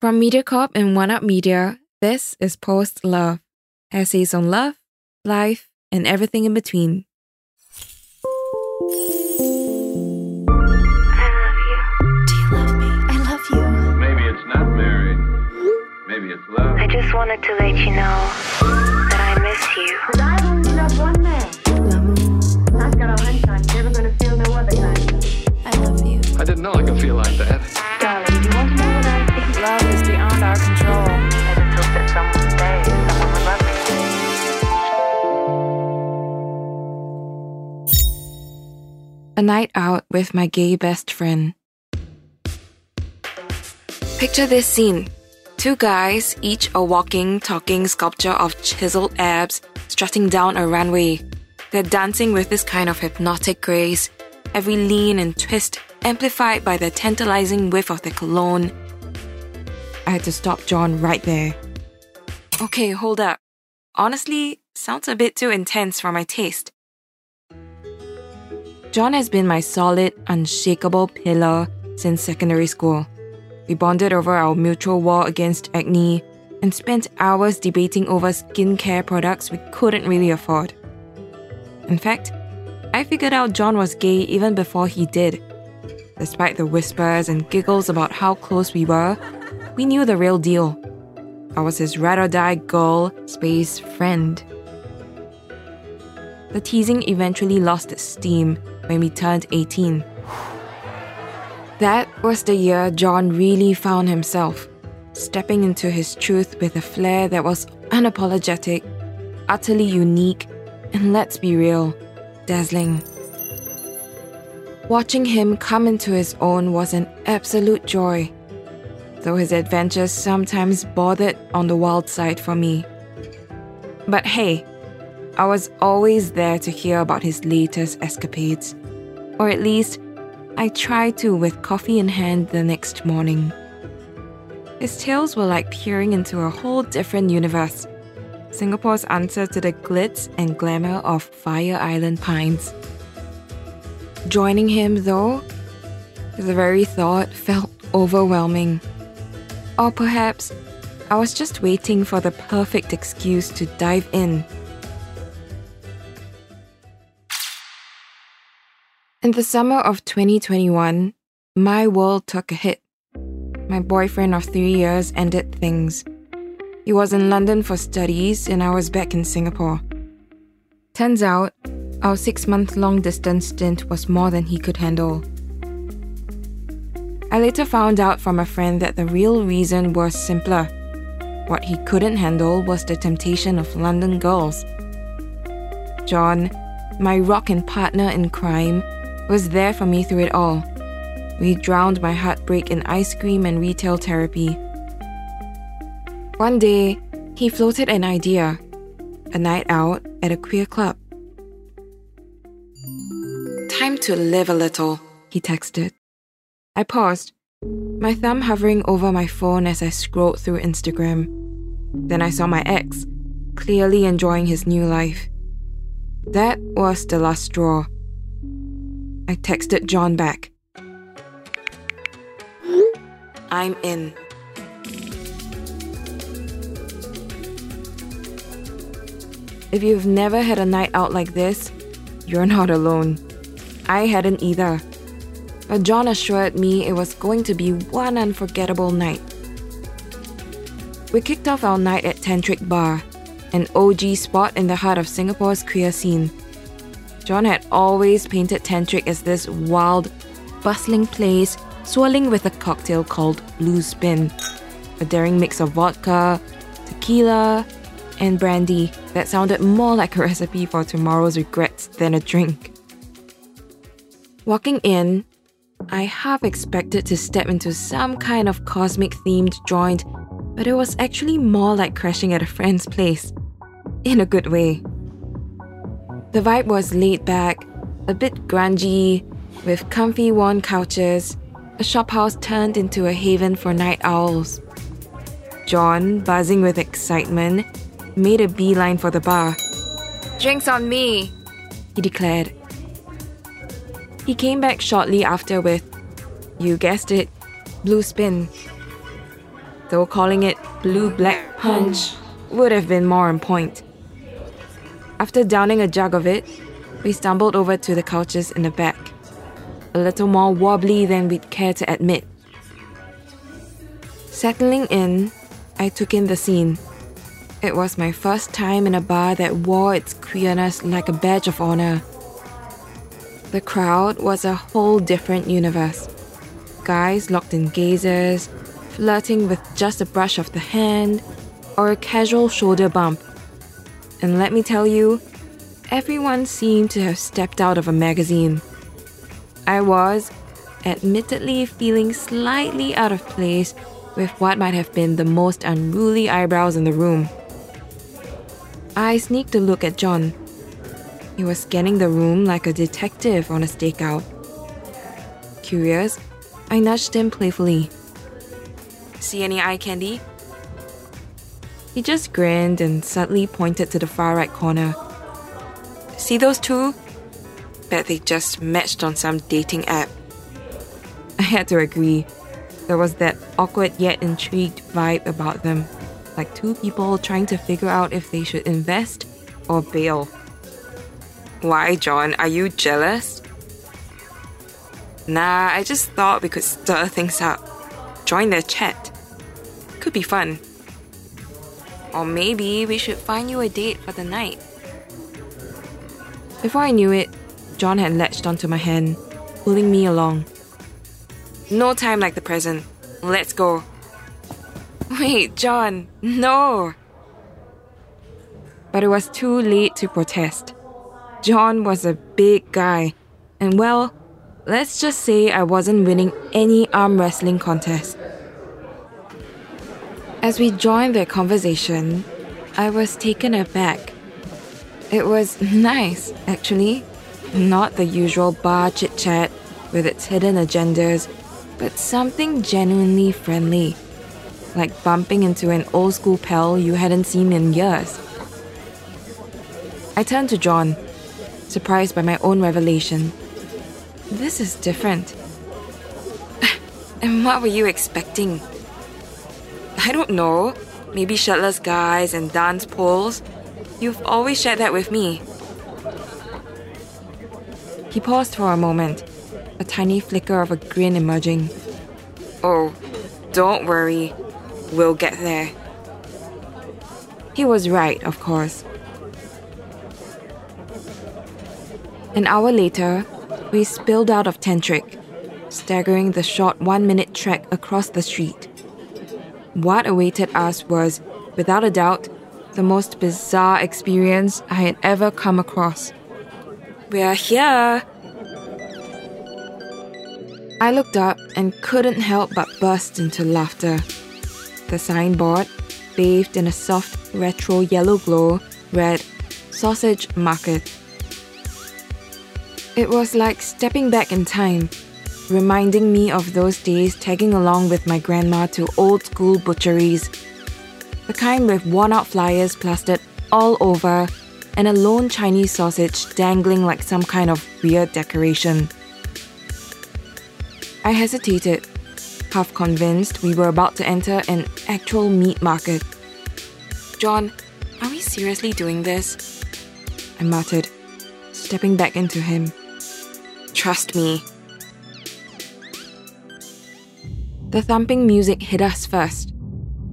From MediaCorp and One Up Media, this is Post Love, essays on love, life, and everything in between. I love you. Do you love me? I love you. Maybe it's not married. Maybe it's love. I just wanted to let you know that I miss you. Cause I've only loved one man. L'amour. I've got a hunch I'm never gonna feel no other kind. I love you. I didn't know I could feel like that. A night out with my gay best friend. Picture this scene. Two guys, each a walking, talking sculpture of chiseled abs, strutting down a runway. They're dancing with this kind of hypnotic grace, every lean and twist amplified by the tantalizing whiff of the cologne. I had to stop John right there. Okay, hold up. Honestly, sounds a bit too intense for my taste. John has been my solid, unshakable pillar since secondary school. We bonded over our mutual war against acne and spent hours debating over skincare products we couldn't really afford. In fact, I figured out John was gay even before he did. Despite the whispers and giggles about how close we were, we knew the real deal. I was his ride or die girl space friend. The teasing eventually lost its steam when we turned 18. That was the year John really found himself, stepping into his truth with a flair that was unapologetic, utterly unique, and let's be real, dazzling. Watching him come into his own was an absolute joy, though his adventures sometimes bothered on the wild side for me. But hey, I was always there to hear about his latest escapades, or at least I tried to with coffee in hand the next morning. His tales were like peering into a whole different universe. Singapore's answer to the glitz and glamour of Fire Island Pines. Joining him, though, the very thought felt overwhelming. Or perhaps I was just waiting for the perfect excuse to dive in. In the summer of 2021, my world took a hit. My boyfriend of three years ended things. He was in London for studies, and I was back in Singapore. Turns out, our six month long distance stint was more than he could handle. I later found out from a friend that the real reason was simpler. What he couldn't handle was the temptation of London girls. John, my rock and partner in crime, was there for me through it all. We drowned my heartbreak in ice cream and retail therapy. One day, he floated an idea a night out at a queer club. Time to live a little, he texted. I paused, my thumb hovering over my phone as I scrolled through Instagram. Then I saw my ex, clearly enjoying his new life. That was the last straw. I texted John back. I'm in. If you've never had a night out like this, you're not alone. I hadn't either. But John assured me it was going to be one unforgettable night. We kicked off our night at Tantric Bar, an OG spot in the heart of Singapore's queer scene. John had always painted Tantric as this wild, bustling place swirling with a cocktail called Blue Spin, a daring mix of vodka, tequila, and brandy that sounded more like a recipe for tomorrow's regrets than a drink. Walking in, I half expected to step into some kind of cosmic themed joint, but it was actually more like crashing at a friend's place. In a good way. The vibe was laid back, a bit grungy, with comfy worn couches, a shophouse turned into a haven for night owls. John, buzzing with excitement, made a beeline for the bar. Drinks on me, he declared. He came back shortly after with, you guessed it, blue spin. though calling it blue black punch would have been more on point. After downing a jug of it, we stumbled over to the couches in the back, a little more wobbly than we'd care to admit. Settling in, I took in the scene. It was my first time in a bar that wore its queerness like a badge of honor. The crowd was a whole different universe. Guys locked in gazes, flirting with just a brush of the hand, or a casual shoulder bump. And let me tell you, everyone seemed to have stepped out of a magazine. I was, admittedly, feeling slightly out of place with what might have been the most unruly eyebrows in the room. I sneaked a look at John. He was scanning the room like a detective on a stakeout. Curious, I nudged him playfully. See any eye candy? He just grinned and subtly pointed to the far right corner. See those two? Bet they just matched on some dating app. I had to agree. There was that awkward yet intrigued vibe about them, like two people trying to figure out if they should invest or bail. Why, John? Are you jealous? Nah, I just thought we could stir things up. Join their chat. Could be fun. Or maybe we should find you a date for the night. Before I knew it, John had latched onto my hand, pulling me along. No time like the present. Let's go. Wait, John, no! But it was too late to protest. John was a big guy, and well, let's just say I wasn't winning any arm wrestling contest. As we joined their conversation, I was taken aback. It was nice, actually. Not the usual bar chit chat with its hidden agendas, but something genuinely friendly. Like bumping into an old school pal you hadn't seen in years. I turned to John, surprised by my own revelation. This is different. and what were you expecting? I don't know. Maybe shirtless guys and dance poles. You've always shared that with me. He paused for a moment, a tiny flicker of a grin emerging. Oh, don't worry. We'll get there. He was right, of course. An hour later, we spilled out of Tantric, staggering the short one minute trek across the street. What awaited us was, without a doubt, the most bizarre experience I had ever come across. We're here! I looked up and couldn't help but burst into laughter. The signboard, bathed in a soft retro yellow glow, read Sausage Market. It was like stepping back in time, reminding me of those days tagging along with my grandma to old school butcheries. The kind with worn out flyers plastered all over and a lone Chinese sausage dangling like some kind of weird decoration. I hesitated, half convinced we were about to enter an actual meat market. John, are we seriously doing this? I muttered, stepping back into him. Trust me. The thumping music hit us first,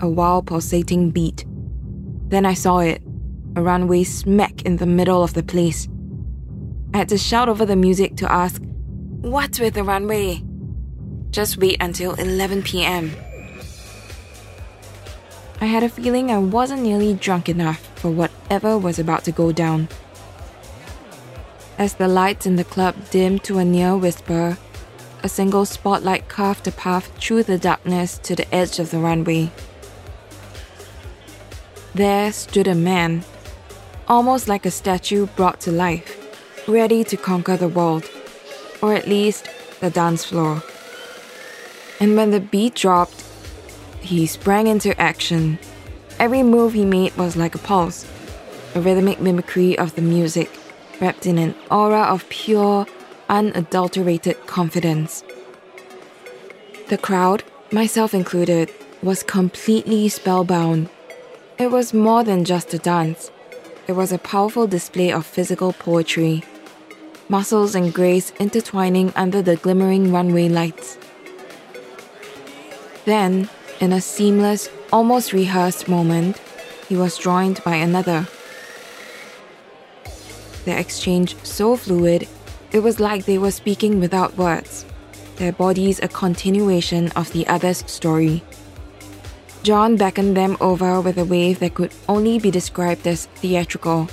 a wild pulsating beat. Then I saw it, a runway smack in the middle of the place. I had to shout over the music to ask, What's with the runway? Just wait until 11 pm. I had a feeling I wasn't nearly drunk enough for whatever was about to go down. As the lights in the club dimmed to a near whisper, a single spotlight carved a path through the darkness to the edge of the runway. There stood a man, almost like a statue brought to life, ready to conquer the world, or at least the dance floor. And when the beat dropped, he sprang into action. Every move he made was like a pulse, a rhythmic mimicry of the music wrapped in an aura of pure, unadulterated confidence. The crowd, myself included, was completely spellbound. It was more than just a dance, it was a powerful display of physical poetry. Muscles and grace intertwining under the glimmering runway lights. Then, in a seamless, almost rehearsed moment, he was joined by another. Their exchange so fluid, it was like they were speaking without words, their bodies a continuation of the other's story. John beckoned them over with a wave that could only be described as theatrical.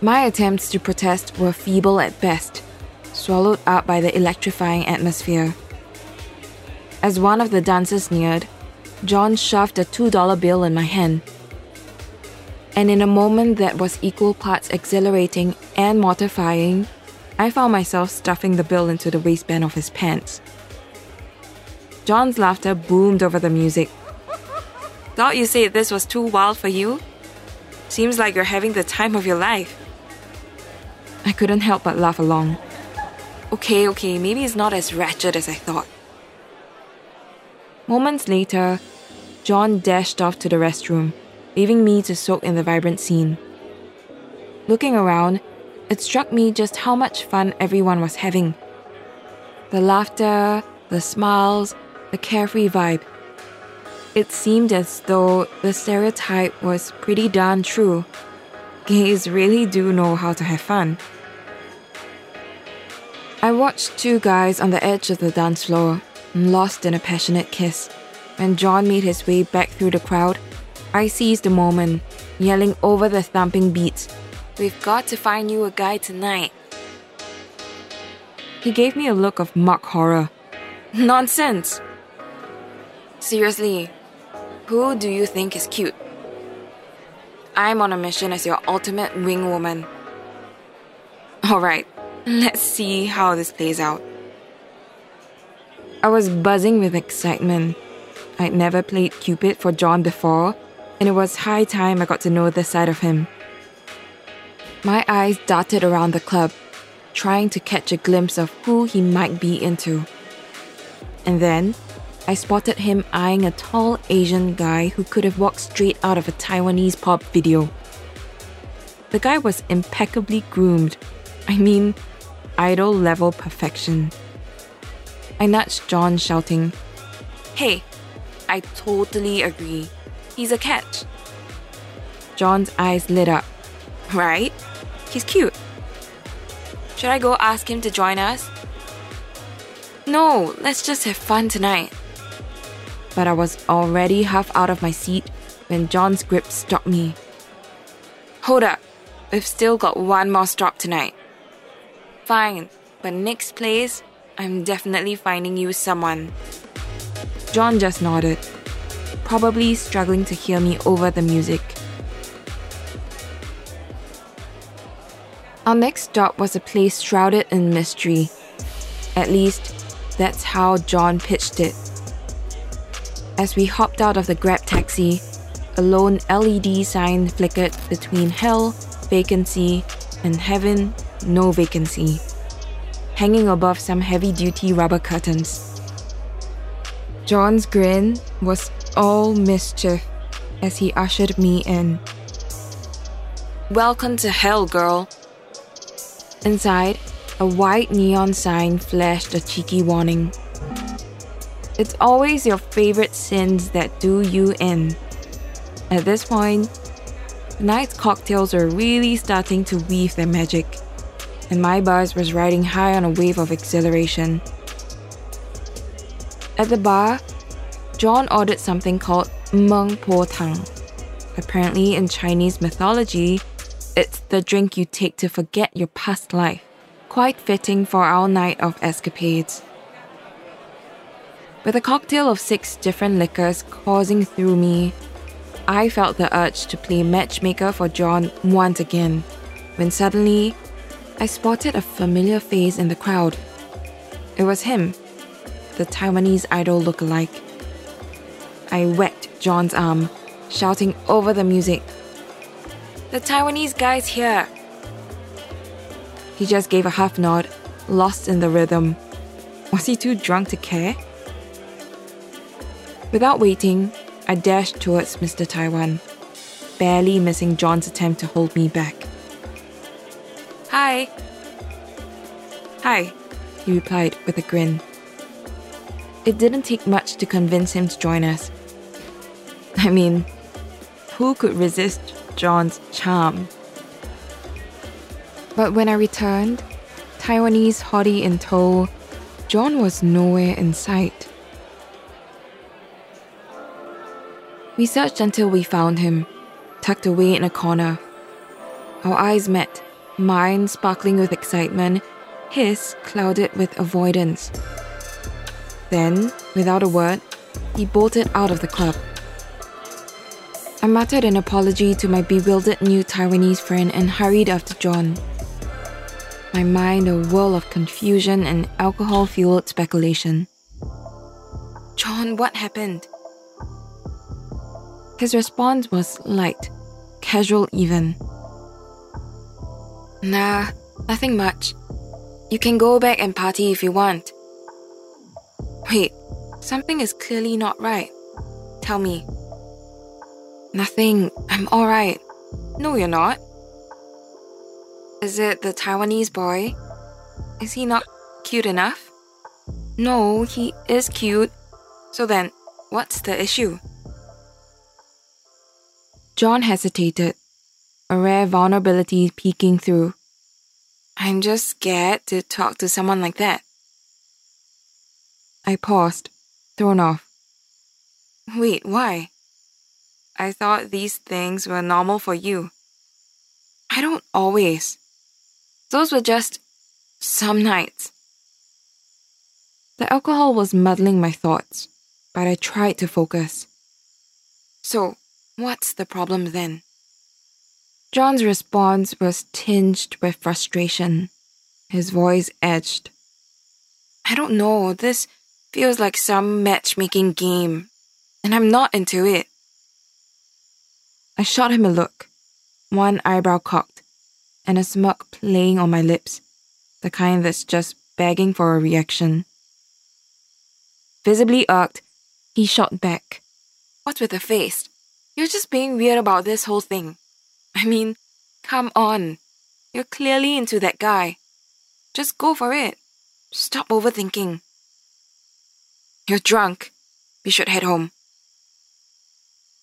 My attempts to protest were feeble at best, swallowed up by the electrifying atmosphere. As one of the dancers neared, John shoved a $2 bill in my hand. And in a moment that was equal parts exhilarating and mortifying, I found myself stuffing the bill into the waistband of his pants. John's laughter boomed over the music. Thought you said this was too wild for you? Seems like you're having the time of your life. I couldn't help but laugh along. Okay, okay, maybe it's not as ratchet as I thought. Moments later, John dashed off to the restroom, leaving me to soak in the vibrant scene. Looking around, it struck me just how much fun everyone was having. The laughter, the smiles, the carefree vibe. It seemed as though the stereotype was pretty darn true. Gays really do know how to have fun. I watched two guys on the edge of the dance floor, lost in a passionate kiss. When John made his way back through the crowd, I seized the moment, yelling over the thumping beats, We've got to find you a guy tonight. He gave me a look of mock horror. Nonsense! Seriously, who do you think is cute? I'm on a mission as your ultimate wing woman. Alright, let's see how this plays out. I was buzzing with excitement. I'd never played Cupid for John before, and it was high time I got to know this side of him. My eyes darted around the club, trying to catch a glimpse of who he might be into. And then, I spotted him eyeing a tall Asian guy who could have walked straight out of a Taiwanese pop video. The guy was impeccably groomed. I mean, idol level perfection. I nudged John, shouting, Hey, I totally agree. He's a catch. John's eyes lit up. Right? He's cute. Should I go ask him to join us? No, let's just have fun tonight but I was already half out of my seat when John's grip stopped me. Hold up, we've still got one more stop tonight. Fine, but next place, I'm definitely finding you someone. John just nodded, probably struggling to hear me over the music. Our next stop was a place shrouded in mystery. At least, that's how John pitched it. As we hopped out of the Grab taxi, a lone LED sign flickered between hell, vacancy, and heaven, no vacancy, hanging above some heavy duty rubber curtains. John's grin was all mischief as he ushered me in. Welcome to hell, girl. Inside, a white neon sign flashed a cheeky warning. It's always your favorite sins that do you in. At this point, the night's cocktails were really starting to weave their magic, and my buzz was riding high on a wave of exhilaration. At the bar, John ordered something called Meng Po Tang. Apparently, in Chinese mythology, it's the drink you take to forget your past life. Quite fitting for our night of escapades. With a cocktail of six different liquors coursing through me, I felt the urge to play matchmaker for John once again, when suddenly I spotted a familiar face in the crowd. It was him, the Taiwanese idol look-alike. I whacked John's arm, shouting over the music, The Taiwanese guy's here! He just gave a half nod, lost in the rhythm. Was he too drunk to care? Without waiting, I dashed towards Mr. Taiwan, barely missing John's attempt to hold me back. Hi. Hi, he replied with a grin. It didn't take much to convince him to join us. I mean, who could resist John's charm? But when I returned, Taiwanese hottie in tow, John was nowhere in sight. We searched until we found him, tucked away in a corner. Our eyes met, mine sparkling with excitement, his clouded with avoidance. Then, without a word, he bolted out of the club. I muttered an apology to my bewildered new Taiwanese friend and hurried after John. My mind a whirl of confusion and alcohol fueled speculation. John, what happened? His response was light, casual even. Nah, nothing much. You can go back and party if you want. Wait, something is clearly not right. Tell me. Nothing, I'm alright. No, you're not. Is it the Taiwanese boy? Is he not cute enough? No, he is cute. So then, what's the issue? John hesitated, a rare vulnerability peeking through. I'm just scared to talk to someone like that. I paused, thrown off. Wait, why? I thought these things were normal for you. I don't always. Those were just some nights. The alcohol was muddling my thoughts, but I tried to focus. So, what's the problem then? John's response was tinged with frustration. His voice edged. I don't know, this feels like some matchmaking game, and I'm not into it. I shot him a look, one eyebrow cocked, and a smirk playing on my lips, the kind that's just begging for a reaction. Visibly irked, he shot back. What's with the face? You're just being weird about this whole thing. I mean, come on. You're clearly into that guy. Just go for it. Stop overthinking. You're drunk. We should head home.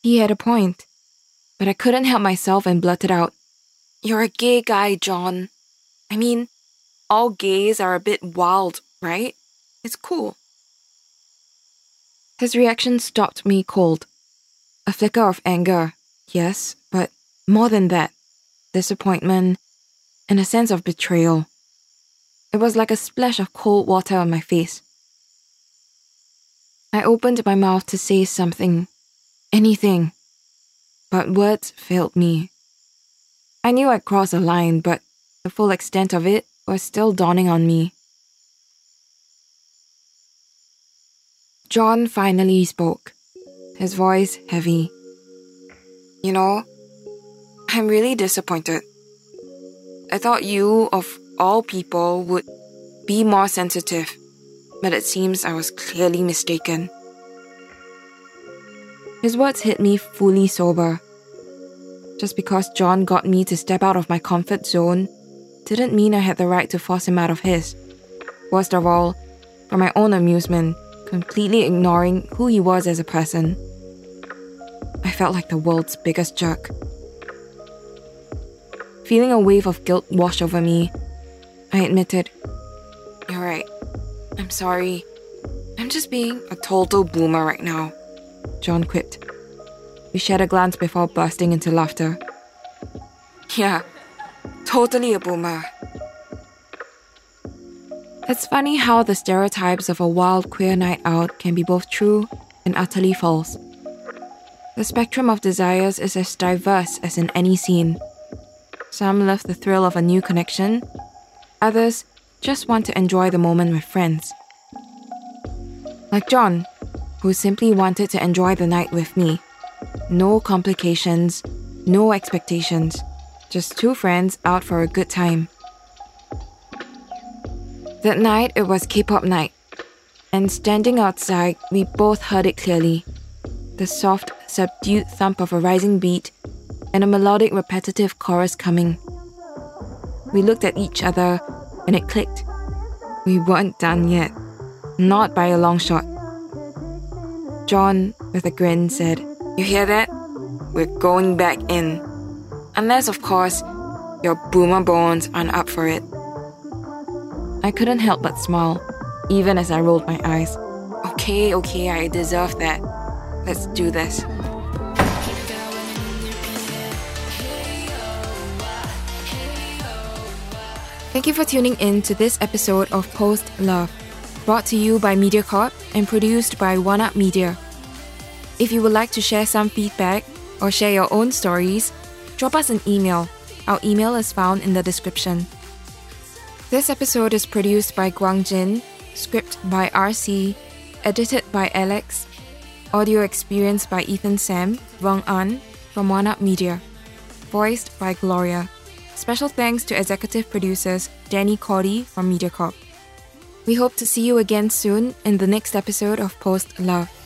He had a point, but I couldn't help myself and blurted out, You're a gay guy, John. I mean, all gays are a bit wild, right? It's cool. His reaction stopped me cold. A flicker of anger, yes, but more than that, disappointment and a sense of betrayal. It was like a splash of cold water on my face. I opened my mouth to say something, anything, but words failed me. I knew I'd crossed a line, but the full extent of it was still dawning on me. John finally spoke, his voice heavy. You know, I'm really disappointed. I thought you, of all people, would be more sensitive, but it seems I was clearly mistaken. His words hit me fully sober. Just because John got me to step out of my comfort zone didn't mean I had the right to force him out of his. Worst of all, for my own amusement, completely ignoring who he was as a person. I felt like the world's biggest jerk. Feeling a wave of guilt wash over me, I admitted, You're right. I'm sorry. I'm just being a total boomer right now, John quipped. We shared a glance before bursting into laughter. Yeah, totally a boomer. It's funny how the stereotypes of a wild queer night out can be both true and utterly false. The spectrum of desires is as diverse as in any scene. Some love the thrill of a new connection, others just want to enjoy the moment with friends. Like John, who simply wanted to enjoy the night with me. No complications, no expectations, just two friends out for a good time. That night, it was K pop night, and standing outside, we both heard it clearly the soft, subdued thump of a rising beat, and a melodic, repetitive chorus coming. We looked at each other and it clicked. We weren't done yet. Not by a long shot. John, with a grin, said, You hear that? We're going back in. Unless, of course, your boomer bones aren't up for it. I couldn't help but smile, even as I rolled my eyes. Okay, okay, I deserve that. Let's do this. Thank you for tuning in to this episode of Post Love, brought to you by MediaCorp and produced by One Up Media. If you would like to share some feedback or share your own stories, drop us an email. Our email is found in the description. This episode is produced by Guang Jin, script by RC, edited by Alex, audio experience by Ethan Sam, Vong An from One Up Media, voiced by Gloria. Special thanks to executive producers Danny Cordy from MediaCorp. We hope to see you again soon in the next episode of Post Love.